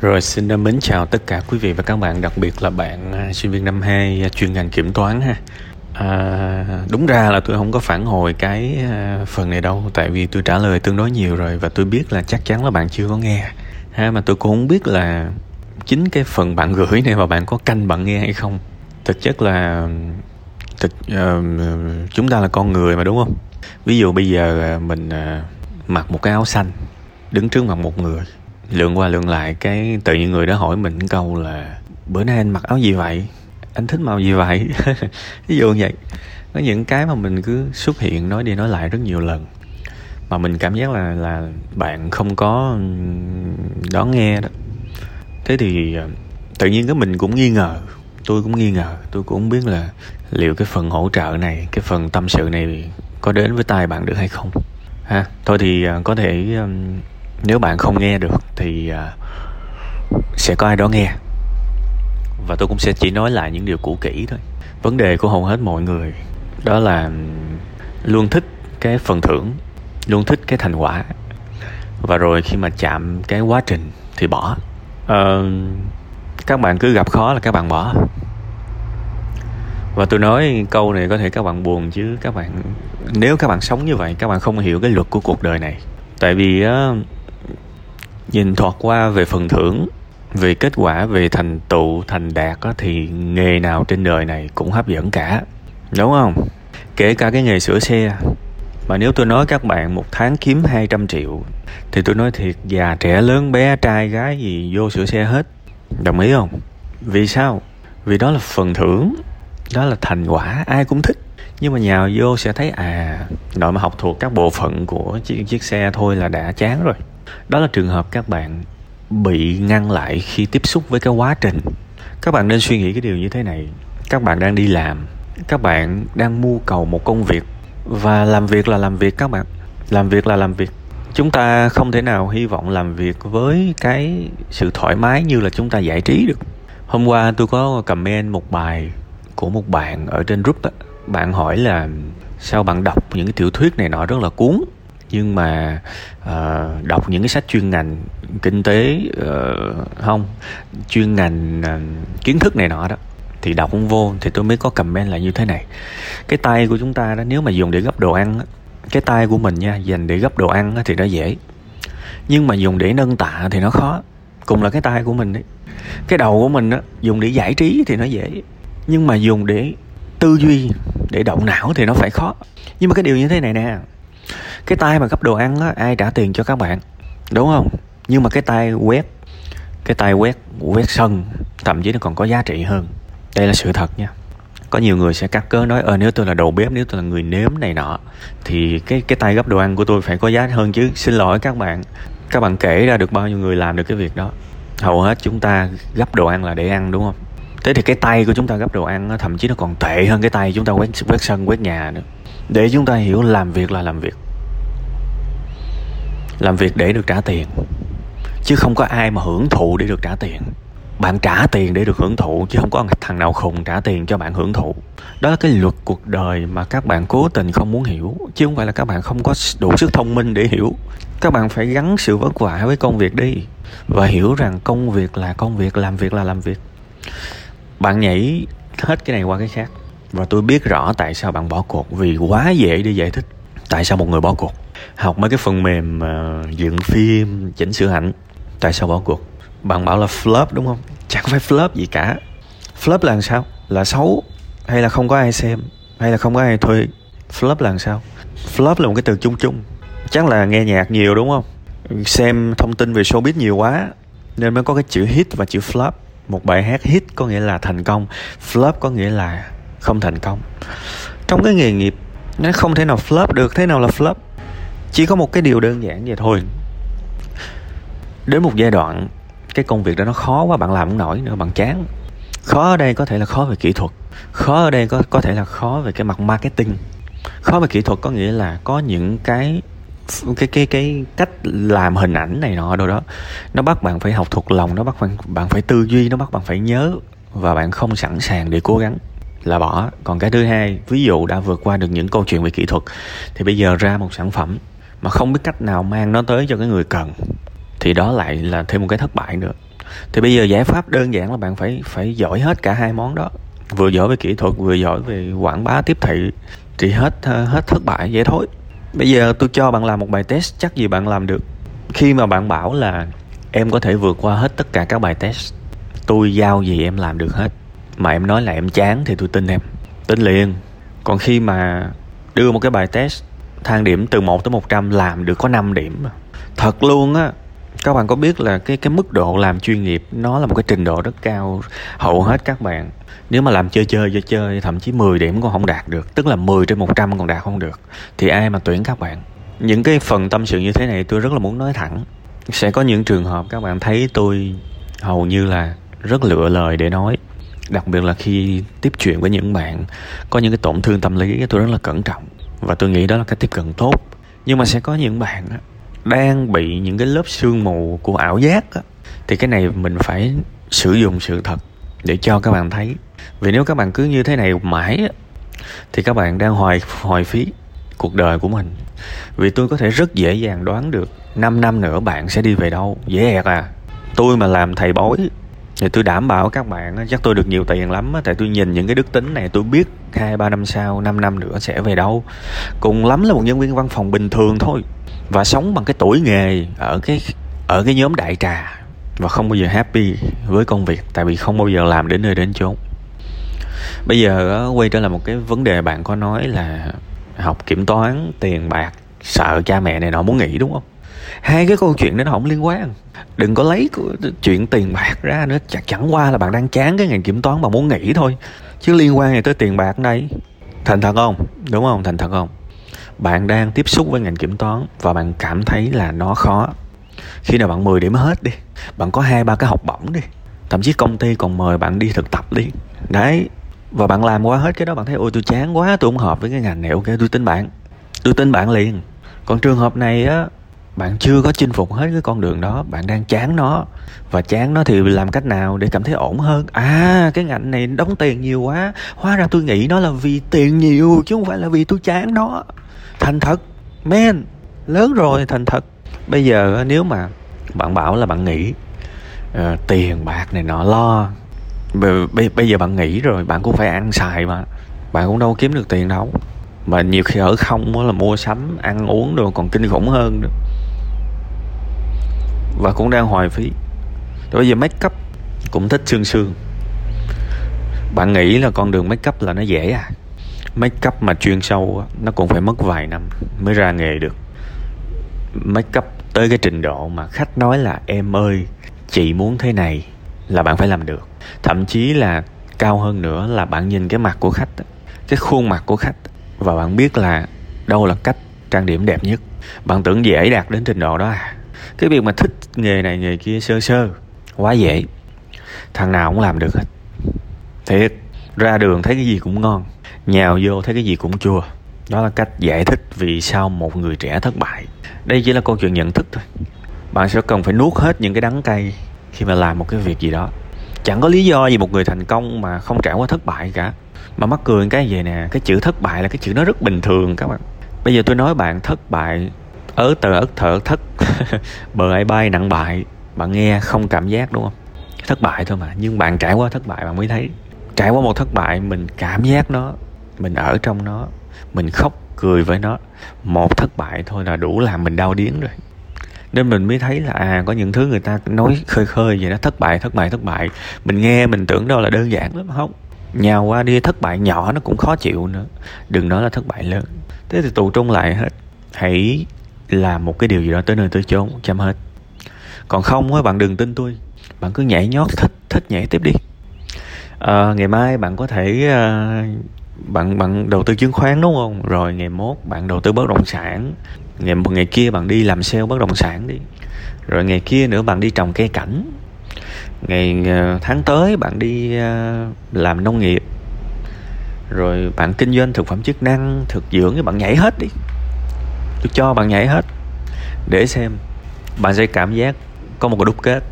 Rồi xin mến chào tất cả quý vị và các bạn, đặc biệt là bạn à, sinh viên năm 2 à, chuyên ngành kiểm toán ha. À, đúng ra là tôi không có phản hồi cái à, phần này đâu tại vì tôi trả lời tương đối nhiều rồi và tôi biết là chắc chắn là bạn chưa có nghe. Ha mà tôi cũng không biết là chính cái phần bạn gửi này mà bạn có canh bạn nghe hay không. Thực chất là thực uh, chúng ta là con người mà đúng không? Ví dụ bây giờ mình uh, mặc một cái áo xanh đứng trước mặt một người lượn qua lượn lại, cái tự nhiên người đó hỏi mình câu là, bữa nay anh mặc áo gì vậy? Anh thích màu gì vậy? Ví dụ như vậy. Có những cái mà mình cứ xuất hiện nói đi nói lại rất nhiều lần, mà mình cảm giác là là bạn không có đón nghe đó. Thế thì ờ, tự nhiên cái mình cũng nghi ngờ, tôi cũng nghi ngờ, tôi cũng không biết là liệu cái phần hỗ trợ này, cái phần tâm sự này có đến với tai bạn được hay không. Ha, thôi thì ờ, có thể nếu bạn không nghe được thì à, sẽ có ai đó nghe. Và tôi cũng sẽ chỉ nói lại những điều cũ kỹ thôi. Vấn đề của hầu hết mọi người đó là luôn thích cái phần thưởng luôn thích cái thành quả. Và rồi khi mà chạm cái quá trình thì bỏ. À, các bạn cứ gặp khó là các bạn bỏ. Và tôi nói câu này có thể các bạn buồn chứ các bạn nếu các bạn sống như vậy các bạn không hiểu cái luật của cuộc đời này. Tại vì uh, nhìn thoạt qua về phần thưởng về kết quả về thành tựu thành đạt á, thì nghề nào trên đời này cũng hấp dẫn cả. Đúng không? Kể cả cái nghề sửa xe. Mà nếu tôi nói các bạn một tháng kiếm 200 triệu thì tôi nói thiệt già trẻ lớn bé trai gái gì vô sửa xe hết. Đồng ý không? Vì sao? Vì đó là phần thưởng đó là thành quả ai cũng thích. Nhưng mà nhào vô sẽ thấy à nội mà học thuộc các bộ phận của chiếc, chiếc xe thôi là đã chán rồi đó là trường hợp các bạn bị ngăn lại khi tiếp xúc với cái quá trình. Các bạn nên suy nghĩ cái điều như thế này. Các bạn đang đi làm, các bạn đang mưu cầu một công việc. Và làm việc là làm việc các bạn. Làm việc là làm việc. Chúng ta không thể nào hy vọng làm việc với cái sự thoải mái như là chúng ta giải trí được. Hôm qua tôi có comment một bài của một bạn ở trên group đó. bạn hỏi là, sao bạn đọc những cái tiểu thuyết này nọ rất là cuốn? Nhưng mà uh, đọc những cái sách chuyên ngành kinh tế uh, không chuyên ngành uh, kiến thức này nọ đó thì đọc không vô thì tôi mới có comment là như thế này. Cái tay của chúng ta đó nếu mà dùng để gấp đồ ăn cái tay của mình nha dành để gấp đồ ăn thì nó dễ. Nhưng mà dùng để nâng tạ thì nó khó cùng là cái tay của mình đấy. Cái đầu của mình á dùng để giải trí thì nó dễ nhưng mà dùng để tư duy để động não thì nó phải khó. Nhưng mà cái điều như thế này nè cái tay mà gấp đồ ăn á, ai trả tiền cho các bạn? Đúng không? Nhưng mà cái tay quét, cái tay quét quét sân, thậm chí nó còn có giá trị hơn. Đây là sự thật nha. Có nhiều người sẽ cắt cớ nói ờ nếu tôi là đầu bếp, nếu tôi là người nếm này nọ, thì cái cái tay gấp đồ ăn của tôi phải có giá hơn chứ. Xin lỗi các bạn. Các bạn kể ra được bao nhiêu người làm được cái việc đó. Hầu hết chúng ta gấp đồ ăn là để ăn, đúng không? Thế thì cái tay của chúng ta gấp đồ ăn thậm chí nó còn tệ hơn cái tay chúng ta quét quét sân, quét nhà nữa. Để chúng ta hiểu làm việc là làm việc làm việc để được trả tiền. Chứ không có ai mà hưởng thụ để được trả tiền. Bạn trả tiền để được hưởng thụ, chứ không có thằng nào khùng trả tiền cho bạn hưởng thụ. Đó là cái luật cuộc đời mà các bạn cố tình không muốn hiểu. Chứ không phải là các bạn không có đủ sức thông minh để hiểu. Các bạn phải gắn sự vất vả với công việc đi và hiểu rằng công việc là công việc, làm việc là làm việc. Bạn nhảy hết cái này qua cái khác. Và tôi biết rõ tại sao bạn bỏ cuộc. Vì quá dễ để giải thích tại sao một người bỏ cuộc học mấy cái phần mềm uh, dựng phim chỉnh sửa ảnh. Tại sao bỏ cuộc? Bạn bảo là flop đúng không? Chẳng phải flop gì cả. Flop là làm sao? Là xấu hay là không có ai xem? Hay là không có ai thuê? Flop là làm sao? Flop là một cái từ chung chung. Chắc là nghe nhạc nhiều đúng không? Xem thông tin về showbiz nhiều quá nên mới có cái chữ hit và chữ flop. Một bài hát hit có nghĩa là thành công flop có nghĩa là không thành công. Trong cái nghề nghiệp nó không thể nào flop được thế nào là flop? Chỉ có một cái điều đơn giản vậy thôi. Đến một giai đoạn, cái công việc đó nó khó quá, bạn làm không nổi nữa, bạn chán. Khó ở đây có thể là khó về kỹ thuật. Khó ở đây có có thể là khó về cái mặt marketing. Khó về kỹ thuật có nghĩa là có những cái cái cái cái cách làm hình ảnh này nọ đồ đó, nó bắt bạn phải học thuộc lòng, nó bắt bạn bạn phải tư duy, nó bắt bạn phải nhớ và bạn không sẵn sàng để cố gắng là bỏ. Còn cái thứ hai, ví dụ đã vượt qua được những câu chuyện về kỹ thuật, thì bây giờ ra một sản phẩm mà không biết cách nào mang nó tới cho cái người cần, thì đó lại là thêm một cái thất bại nữa. Thì bây giờ giải pháp đơn giản là bạn phải phải giỏi hết cả hai món đó. Vừa giỏi về kỹ thuật, vừa giỏi về quảng bá tiếp thị, thì hết hết thất bại vậy thôi bây giờ tôi cho bạn làm một bài test, chắc gì bạn làm được. Khi mà bạn bảo là em có thể vượt qua hết tất cả các bài test, tôi giao gì em làm được hết. Mà em nói là em chán thì tôi tin em, tin liền. Còn khi mà đưa một cái bài test thang điểm từ 1 tới 100 làm được có 5 điểm. Thật luôn á, các bạn có biết là cái cái mức độ làm chuyên nghiệp nó là một cái trình độ rất cao, hầu hết các bạn. Nếu mà làm chơi chơi chơi chơi, thậm chí 10 điểm còn không đạt được, tức là 10 trên 100 còn đạt không được, thì ai mà tuyển các bạn? Những cái phần tâm sự như thế này tôi rất là muốn nói thẳng. Sẽ có những trường hợp các bạn thấy tôi hầu như là rất lựa lời để nói. Đặc biệt là khi tiếp chuyện với những bạn có những cái tổn thương tâm lý, tôi rất là cẩn trọng và tôi nghĩ đó là cái tiếp cận tốt. Nhưng mà sẽ có những bạn đang bị những cái lớp sương mù của ảo giác thì cái này mình phải sử dụng sự thật để cho các bạn thấy. Vì nếu các bạn cứ như thế này mãi thì các bạn đang hoài hoài phí cuộc đời của mình. Vì tôi có thể rất dễ dàng đoán được 5 năm nữa bạn sẽ đi về đâu. Dễ ẹt à. Tôi mà làm thầy bói thì tôi đảm bảo các bạn chắc tôi được nhiều tiền lắm tại tôi nhìn những cái đức tính này tôi biết hai, ba năm sau 5 năm nữa sẽ về đâu. Cùng lắm là một nhân viên văn phòng bình thường thôi. Và sống bằng cái tuổi nghề ở cái ở cái nhóm đại trà. Và không bao giờ happy với công việc, tại vì không bao giờ làm đến nơi đến chốn. Bây giờ quay trở lại một cái vấn đề bạn có nói là học kiểm toán, tiền bạc, sợ cha mẹ này nọ muốn nghỉ, đúng không? Hai cái câu chuyện đó nó không liên quan. Đừng có lấy chuyện tiền bạc ra nữa. Chắc chẳng qua là bạn đang chán cái ngành kiểm toán mà muốn nghỉ thôi. Chứ liên quan gì tới tiền bạc đây? Thành thật không? Đúng không? Thành thật không? Bạn đang tiếp xúc với ngành kiểm toán và bạn cảm thấy là nó khó. Khi nào bạn 10 điểm hết đi, bạn có hai, ba cái học bổng đi. Thậm chí công ty còn mời bạn đi thực tập đi. Đấy, và bạn làm qua hết cái đó, bạn thấy, ôi, tôi chán quá, tôi không hợp với cái ngành này. Ok, tôi tin bạn. Tôi tin bạn liền. Còn trường hợp này á bạn chưa có chinh phục hết cái con đường đó bạn đang chán nó. Và chán nó thì làm cách nào để cảm thấy ổn hơn? À cái ngành này đóng tiền nhiều quá. Hóa ra tôi nghĩ nó là vì tiền nhiều chứ không phải là vì tôi chán nó. Thành thật men lớn rồi thành thật. Bây giờ nếu mà bạn bảo là bạn nghĩ uh, tiền bạc này nọ lo bây, bây giờ bạn nghĩ rồi bạn cũng phải ăn xài mà. Bạn cũng đâu kiếm được tiền đâu. Mà nhiều khi ở không là mua sắm ăn uống rồi còn kinh khủng hơn nữa và cũng đang hoài phí. Rồi bây giờ make up cũng thích sương sương. Bạn nghĩ là con đường make up là nó dễ à? Make up mà chuyên sâu nó cũng phải mất vài năm mới ra nghề được. Make up tới cái trình độ mà khách nói là, em ơi, chị muốn thế này là bạn phải làm được. Thậm chí là cao hơn nữa là bạn nhìn cái mặt của khách cái khuôn mặt của khách. Và bạn biết là đâu là cách trang điểm đẹp nhất. Bạn tưởng dễ đạt đến trình độ đó à? Cái việc mà thích nghề này nghề kia sơ sơ. Quá dễ. Thằng nào cũng làm được hết. Thiệt ra đường thấy cái gì cũng ngon nhào vô thấy cái gì cũng chua. Đó là cách giải thích vì sao một người trẻ thất bại. Đây chỉ là câu chuyện nhận thức thôi. Bạn sẽ cần phải nuốt hết những cái đắng cay khi mà làm một cái việc gì đó. Chẳng có lý do gì một người thành công mà không trải qua thất bại cả. Mà mắc cười cái gì nè cái chữ thất bại là cái chữ nó rất bình thường các bạn. Bây giờ tôi nói bạn thất bại ớ tờ ớt thở, thất. Bờ ai bay nặng bại. Bạn nghe không cảm giác, đúng không? Thất bại thôi mà. Nhưng bạn trải qua thất bại bạn mới thấy. Trải qua một thất bại, mình cảm giác nó, mình ở trong nó, mình khóc, cười với nó. Một thất bại thôi là đủ làm mình đau điếng rồi. Nên mình mới thấy là à có những thứ người ta nói khơi khơi vậy đó. Thất bại thất bại thất bại. Mình nghe, mình tưởng đâu là đơn giản lắm. Không. Nhào qua đi, thất bại nhỏ nó cũng khó chịu nữa. Đừng nói là thất bại lớn. Thế thì tụ trung lại hết. Hãy làm một cái điều gì đó tới nơi tới chốn chăm hết. Còn không á bạn đừng tin tôi. Bạn cứ nhảy nhót thích thích nhảy tiếp đi. À, ngày mai bạn có thể à, bạn bạn đầu tư chứng khoán đúng không? Rồi ngày mốt bạn đầu tư bất động sản. Ngày một ngày kia bạn đi làm sale bất động sản đi. Rồi ngày kia nữa bạn đi trồng cây cảnh. Ngày ờ, tháng tới bạn đi làm nông nghiệp. Rồi bạn kinh doanh thực phẩm chức năng thực dưỡng thì bạn nhảy hết đi tôi cho bạn nhảy hết. Để xem, bạn sẽ cảm giác có một cái đúc kết.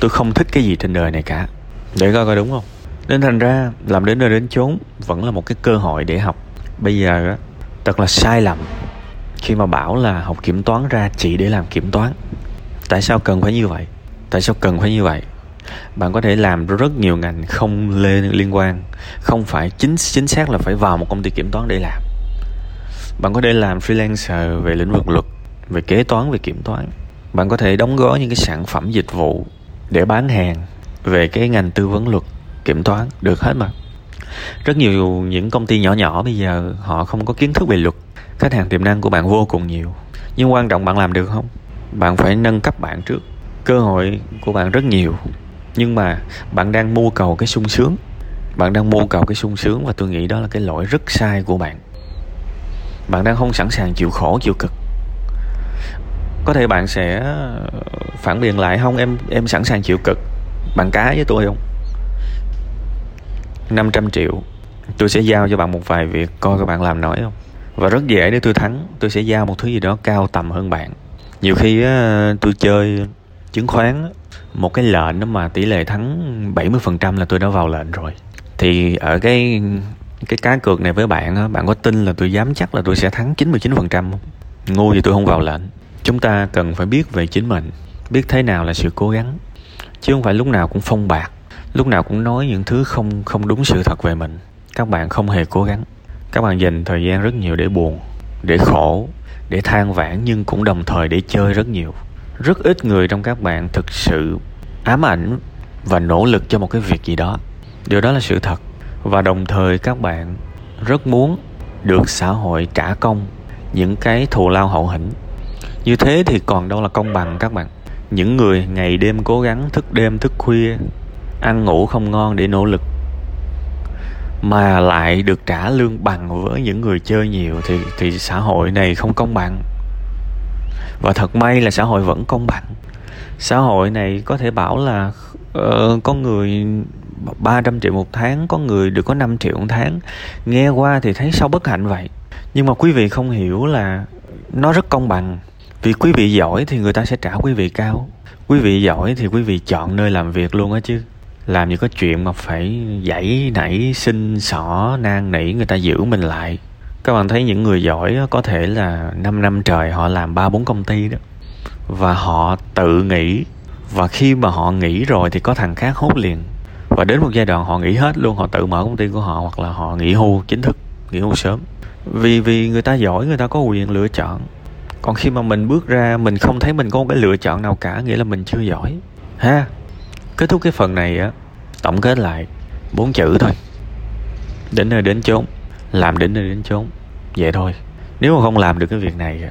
Tôi không thích cái gì trên đời này cả. Để coi coi đúng không? Nên thành ra, làm đến nơi đến chốn vẫn là một cái cơ hội để học. Bây giờ á, thật là sai lầm khi mà bảo là học kiểm toán ra chỉ để làm kiểm toán. Tại sao cần phải như vậy? Tại sao cần phải như vậy? Bạn có thể làm rất nhiều ngành không liên quan. Không phải chính chính xác là phải vào một công ty kiểm toán để làm bạn có thể làm freelancer về lĩnh vực luật, về kế toán, về kiểm toán. Bạn có thể đóng gói những cái sản phẩm dịch vụ để bán hàng về cái ngành tư vấn luật, kiểm toán, được hết mà. Rất nhiều những công ty nhỏ nhỏ bây giờ họ không có kiến thức về luật. Khách hàng tiềm năng của bạn vô cùng nhiều. Nhưng quan trọng bạn làm được không? Bạn phải nâng cấp bạn trước. Cơ hội của bạn rất nhiều. Nhưng mà bạn đang mua cầu cái sung sướng. Bạn đang mua cầu cái sung sướng và tôi nghĩ đó là cái lỗi rất sai của bạn bạn đang không sẵn sàng chịu khổ chịu cực. Có thể bạn sẽ ờ, phản biện lại không? Em em sẵn sàng chịu cực bạn cá với tôi không? 500 triệu tôi sẽ giao cho bạn một vài việc coi các bạn làm nổi không? Và rất dễ để tôi thắng tôi sẽ giao một thứ gì đó cao tầm hơn bạn. Nhiều khi á, tôi chơi chứng khoán một cái lệnh đó mà tỷ lệ thắng 70% là tôi đã vào lệnh rồi. Thì ở cái cái cá cược này với bạn á, bạn có tin là tôi dám chắc là tôi sẽ thắng 99% không? Ngu thì tôi không vào lệnh. Chúng ta cần phải biết về chính mình, biết thế nào là sự cố gắng, chứ không phải lúc nào cũng phong bạc, lúc nào cũng nói những thứ không không đúng sự thật về mình. Các bạn không hề cố gắng. Các bạn dành thời gian rất nhiều để buồn, để khổ, để than vãn nhưng cũng đồng thời để chơi rất nhiều. Rất ít người trong các bạn thực sự ám ảnh và nỗ lực cho một cái việc gì đó. Điều đó là sự thật và đồng thời các bạn rất muốn được xã hội trả công những cái thù lao hậu hĩnh. Như thế thì còn đâu là công bằng các bạn. Những người ngày đêm cố gắng thức đêm thức khuya ăn ngủ không ngon để nỗ lực mà lại được trả lương bằng với những người chơi nhiều thì thì xã hội này không công bằng. Và thật may là xã hội vẫn công bằng. Xã hội này có thể bảo là ờ, uh, có người 300 triệu một tháng, có người được có 5 triệu một tháng. Nghe qua thì thấy sao bất hạnh vậy? Nhưng mà quý vị không hiểu là nó rất công bằng. Vì quý vị giỏi thì người ta sẽ trả quý vị cao. Quý vị giỏi thì quý vị chọn nơi làm việc luôn á chứ. Làm gì có chuyện mà phải dãy nảy, xin xỏ, nang nỉ người ta giữ mình lại. Các bạn thấy những người giỏi có thể là 5 năm trời họ làm ba bốn công ty đó. Và họ tự nghĩ và khi mà họ nghỉ rồi thì có thằng khác hốt liền và đến một giai đoạn họ nghỉ hết luôn, họ tự mở công ty của họ hoặc là họ nghỉ hưu chính thức, nghỉ hưu sớm. Vì vì người ta giỏi, người ta có quyền lựa chọn. Còn khi mà mình bước ra, mình không thấy mình có một cái lựa chọn nào cả, nghĩa là mình chưa giỏi. Ha, kết thúc cái phần này á, tổng kết lại bốn chữ thôi. Đến nơi đến chốn, làm đến nơi đến chốn, vậy thôi. Nếu mà không làm được cái việc này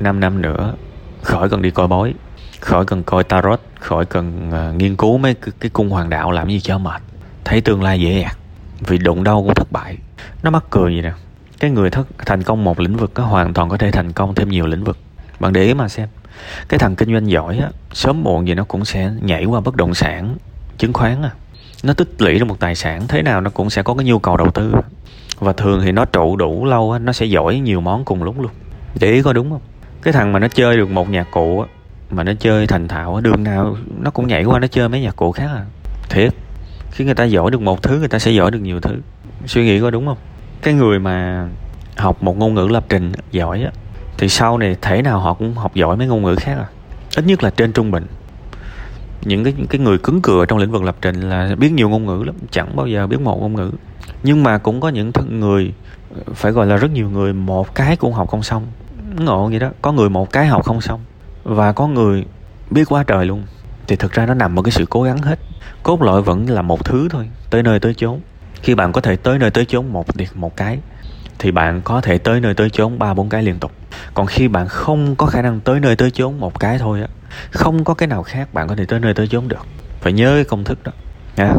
5 năm nữa, khỏi cần đi coi bói khỏi cần coi tarot khỏi cần uh, nghiên cứu mấy cái, cái cung hoàng đạo làm gì cho mệt. Thấy tương lai dễ dàng vì đụng đâu cũng thất bại. Nó mắc cười gì nè. Cái người thất thành công một lĩnh vực á, hoàn toàn có thể thành công thêm nhiều lĩnh vực. Bạn để ý mà xem. Cái thằng kinh doanh giỏi á, sớm muộn gì nó cũng sẽ nhảy qua bất động sản chứng khoán à. Nó tích lũy được một tài sản thế nào nó cũng sẽ có cái nhu cầu đầu tư. Và thường thì nó trụ đủ lâu á, nó sẽ giỏi nhiều món cùng lúc luôn. Để ý có đúng không? Cái thằng mà nó chơi được một nhạc cụ á, mà nó chơi thành thạo đường nào, nó cũng nhảy qua, nó chơi mấy nhạc cụ khác à. Thiệt, khi người ta giỏi được một thứ, người ta sẽ giỏi được nhiều thứ. Suy nghĩ có đúng không? Cái người mà học một ngôn ngữ lập trình giỏi á, thì sau này thể nào họ cũng học giỏi mấy ngôn ngữ khác à. Ít nhất là trên trung bình. Những cái những cái người cứng cựa trong lĩnh vực lập trình là biết nhiều ngôn ngữ lắm, chẳng bao giờ biết một ngôn ngữ. Nhưng mà cũng có những người, phải gọi là rất nhiều người, một cái cũng học không xong. Ngộ vậy đó, có người một cái học không xong và có người biết quá trời luôn. Thì thực ra nó nằm ở cái sự cố gắng hết. Cốt lõi vẫn là một thứ thôi, tới nơi tới chốn. Khi bạn có thể tới nơi tới chốn một việc một cái, thì bạn có thể tới nơi tới chốn ba bốn cái liên tục. Còn khi bạn không có khả năng tới nơi tới chốn một cái thôi á, không có cái nào khác bạn có thể tới nơi tới chốn được. Phải nhớ cái công thức đó, nha.